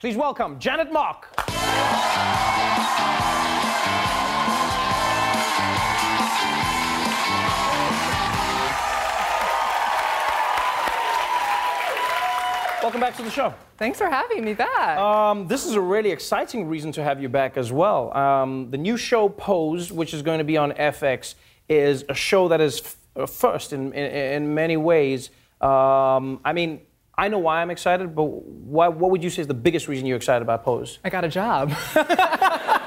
Please welcome Janet Mock. Welcome back to the show. Thanks for having me back. Um, this is a really exciting reason to have you back as well. Um, the new show Pose, which is going to be on FX, is a show that is uh, first in, in, in many ways. Um, I mean, I know why I'm excited, but what, what would you say is the biggest reason you're excited about Pose? I got a job.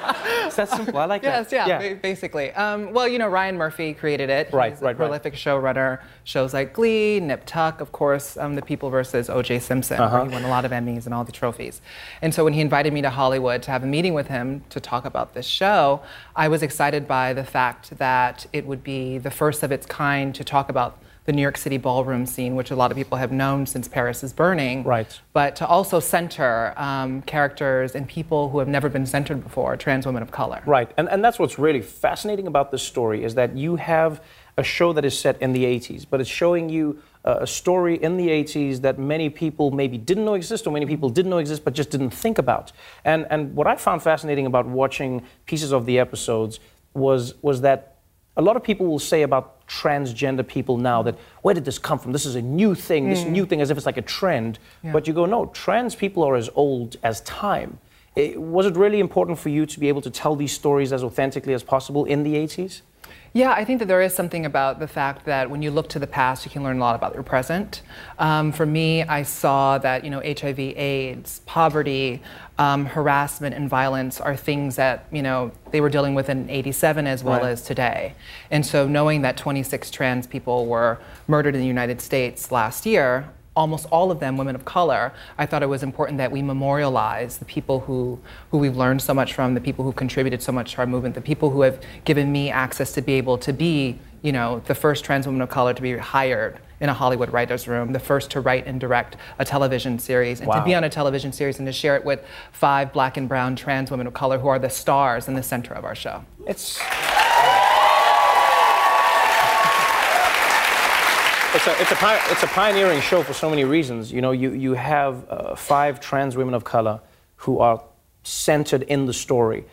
It's that simple. I like yes, that. yeah, ba- basically. Um, well, you know, Ryan Murphy created it. Right, He's right, a right. prolific showrunner. Shows like Glee, Nip Tuck, of course, um, The People versus O.J. Simpson, Uh-huh. where he won a lot of Emmys and all the trophies. And so when he invited me to Hollywood to have a meeting with him to talk about this show, I was excited by the fact that it would be the first of its kind to talk about the New York City ballroom scene, which a lot of people have known since Paris is Burning. Right. But to also center um, characters and people who have never been centered before, trans women of color. Right, and, and that's what's really fascinating about this story is that you have a show that is set in the 80s, but it's showing you a story in the 80s that many people maybe didn't know exist or many people didn't know exist but just didn't think about. And, and what I found fascinating about watching pieces of the episodes was, was that a lot of people will say about transgender people now that where did this come from? This is a new thing, this new thing, as if it's like a trend. But you go, no, trans people are as old as time. Eh, was it really important for you to be able to tell these stories as authentically as possible in the 80s? Yeah, I think that there is something about the fact that when you look to the past, you can learn a lot about your present. Um, for me, I saw that you know HIV, AIDS, poverty, um, harassment, and violence are things that you know they were dealing with in '87 as well Right. as today. And so, knowing that 26 trans people were murdered in the United States last year, almost all of them women of color, I thought it was important that we memorialize the people who, who we've learned so much from, the people who contributed so much to our movement, the people who have given me access to be able to be, you know, the first trans woman of color to be hired in a Hollywood writer's room, the first to write and direct a television series, and to be on a television series and to share it with five black and brown trans women of color who are the stars in the center of our show. It's. It's a, it's, a, it's a pioneering show for so many reasons. You know, you, you have uh, five trans women of color who are centered in the story.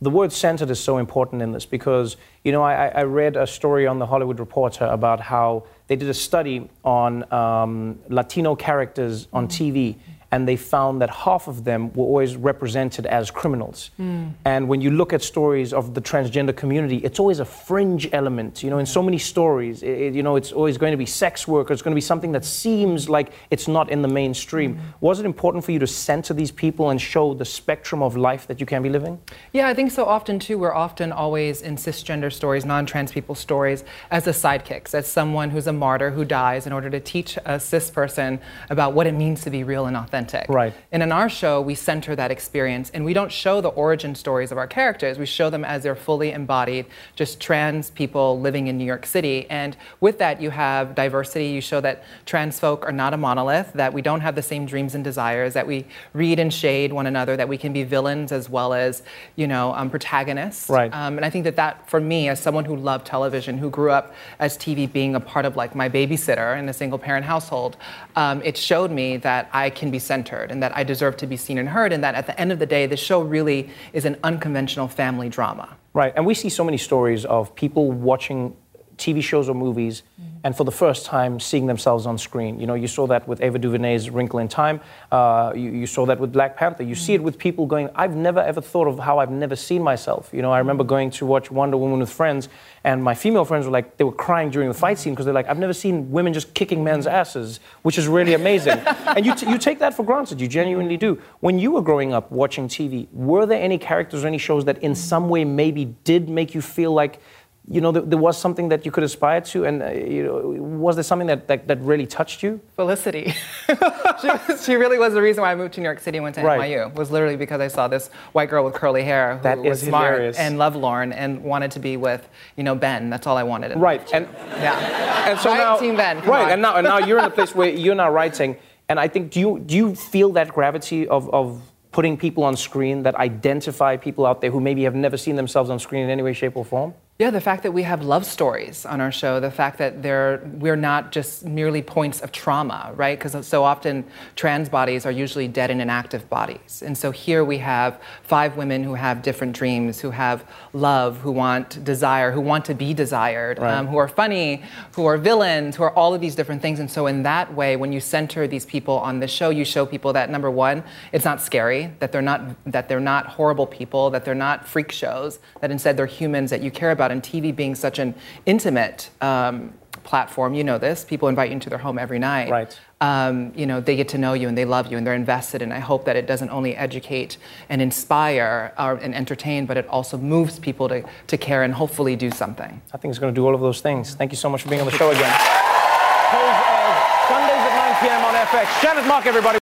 The word centered is so important in this because, you know, I, I I read a story on the Hollywood Reporter about how they did a study on um, Latino characters on TV, and they found that half of them were always represented as criminals. Hmm. And when you look at stories of the transgender community, it's always a fringe element. You know, in so many stories, it, you know, it's always going to be sex work, or it's going to be something that seems like it's not in the mainstream. Hmm. Was it important for you to center these people and show the spectrum of life that you can be living? Yeah, I think so often too. We're often always in cisgender stories, non trans people stories, as the sidekicks, as someone who's a martyr who dies in order to teach a cis person about what it means to be real and authentic. Right. And in our show, we center that experience and we don't show the origin stories of our characters. We show them as they're fully embodied, just trans people living in New York City. And with that, you have diversity. You show that trans folk are not a monolith, that we don't have the same dreams and desires, that we read and shade one another, that we can be villains as well as, you know, um, protagonists. Right. Um, and I think that that, for me, as someone who loved television, who grew up as TV being a part of like my babysitter in a single parent household, um, it showed me that I can be centered and that I deserve to be seen and heard, and that at the end of the day, the show really is an unconventional family drama. Right, and we see so many stories of people watching TV shows or movies mm-hmm. And for the first time seeing themselves on screen. You know, you saw that with Ava DuVernay's Wrinkle in Time. Uh, you, you, saw that with Black Panther. You mm-hmm. see it with people going, I've never ever thought of how I've never seen myself. You know, I remember going to watch Wonder Woman with friends, and my female friends were like, they were crying during the fight scene because they're like, I've never seen women just kicking men's asses, which is really amazing. and you, t- you take that for granted, you genuinely do. When you were growing up watching TV, were there any characters or any shows that in some way maybe did make you feel like you know, there, there, was something that you could aspire to, and uh, you know, was there something that, that, that really touched you? Felicity. she, was, she, really was the reason why I moved to New York City and went to right. NYU. Was literally because I saw this white girl with curly hair who that was smart hilarious. and loved Lorne and wanted to be with, you know, Ben. That's all I wanted. Right, and yeah, and so right, now, Team Ben. right, on. and now, and now you're in a place where you're now writing, and I think do you do you feel that gravity of of putting people on screen that identify people out there who maybe have never seen themselves on screen in any way, shape, or form? Yeah, the fact that we have love stories on our show, the fact that they're, we're not just merely points of trauma, right? Because so often trans bodies are usually dead and inactive bodies. And so here we have five women who have different dreams, who have love, who want desire, who want to be desired, right. um, who are funny, who are villains, who are all of these different things. And so in that way, when you center these people on the show, you show people that number one, it's not scary, that they're not, that they're not horrible people, that they're not freak shows, that instead they're humans that you care about and TV being such an intimate um, platform, you know this. People invite you into their home every night. Right. Um, you know, they get to know you and they love you and they're invested. And I hope that it doesn't only educate and inspire or, and entertain, but it also moves people to, to care and hopefully do something. I think it's going to do all of those things. Thank you so much for being on the show again. Sundays at 9 p.m. on FX. Janet Mock, everybody.